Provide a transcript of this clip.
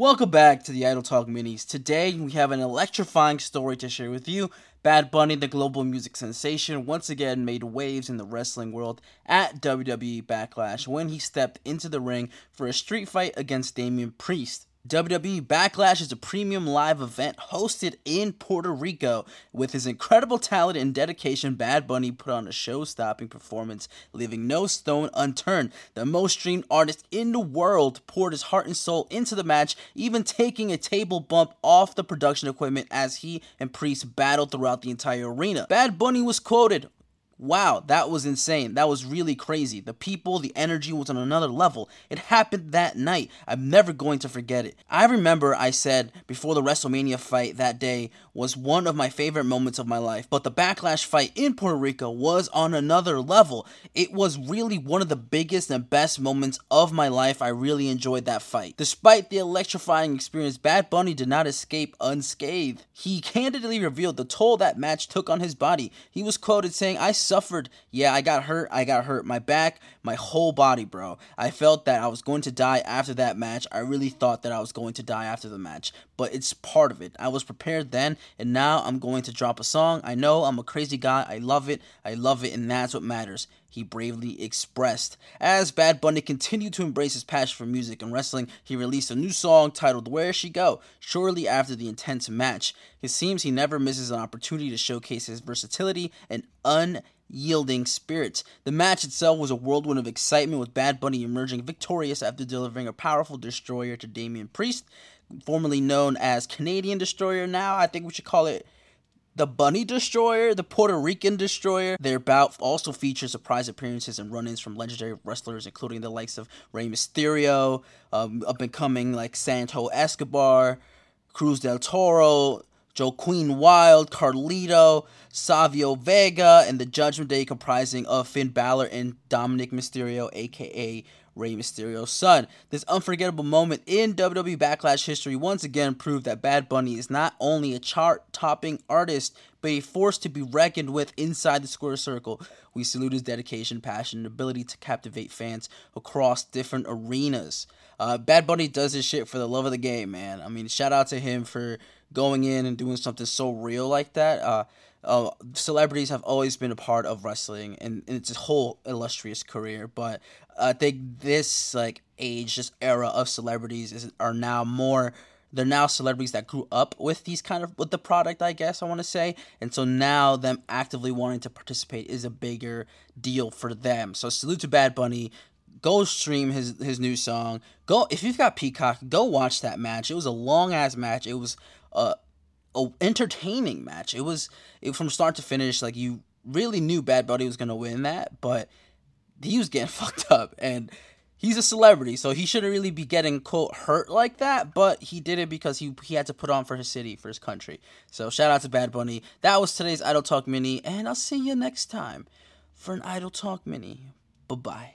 Welcome back to the Idol Talk Minis. Today we have an electrifying story to share with you. Bad Bunny, the global music sensation, once again made waves in the wrestling world at WWE Backlash when he stepped into the ring for a street fight against Damian Priest. WWE Backlash is a premium live event hosted in Puerto Rico. With his incredible talent and dedication, Bad Bunny put on a show stopping performance, leaving no stone unturned. The most streamed artist in the world poured his heart and soul into the match, even taking a table bump off the production equipment as he and Priest battled throughout the entire arena. Bad Bunny was quoted Wow, that was insane. That was really crazy. The people, the energy was on another level. It happened that night. I'm never going to forget it. I remember I said before the WrestleMania fight that day was one of my favorite moments of my life, but the Backlash fight in Puerto Rico was on another level. It was really one of the biggest and best moments of my life. I really enjoyed that fight. Despite the electrifying experience, Bad Bunny did not escape unscathed. He candidly revealed the toll that match took on his body. He was quoted saying, I suffered. Yeah, I got hurt. I got hurt. My back, my whole body, bro. I felt that I was going to die after that match. I really thought that I was going to die after the match, but it's part of it. I was prepared then, and now I'm going to drop a song. I know I'm a crazy guy. I love it. I love it, and that's what matters he bravely expressed. As Bad Bunny continued to embrace his passion for music and wrestling, he released a new song titled Where She Go shortly after the intense match. It seems he never misses an opportunity to showcase his versatility and unyielding spirits. The match itself was a whirlwind of excitement with Bad Bunny emerging victorious after delivering a powerful destroyer to Damian Priest, formerly known as Canadian Destroyer now. I think we should call it the Bunny Destroyer, the Puerto Rican Destroyer. Their bout also features surprise appearances and run ins from legendary wrestlers, including the likes of Rey Mysterio, um, up and coming like Santo Escobar, Cruz del Toro, Joaquin Wilde, Carlito, Savio Vega, and the Judgment Day comprising of Finn Balor and Dominik Mysterio, aka Rey Mysterio's son. This unforgettable moment in WWE Backlash history once again proved that Bad Bunny is not only a chart topping artist, but a force to be reckoned with inside the square circle. We salute his dedication, passion, and ability to captivate fans across different arenas. Uh, Bad Bunny does this shit for the love of the game, man. I mean, shout out to him for going in and doing something so real like that. Uh, uh, celebrities have always been a part of wrestling and, and it's a whole illustrious career but i think this like age this era of celebrities is are now more they're now celebrities that grew up with these kind of with the product i guess i want to say and so now them actively wanting to participate is a bigger deal for them. So salute to bad bunny. Go stream his his new song. Go if you've got peacock go watch that match. It was a long ass match. It was uh a entertaining match. It was it, from start to finish. Like you really knew Bad Bunny was gonna win that, but he was getting fucked up, and he's a celebrity, so he shouldn't really be getting quote hurt like that. But he did it because he he had to put on for his city, for his country. So shout out to Bad Bunny. That was today's Idol Talk Mini, and I'll see you next time for an Idol Talk Mini. Bye bye.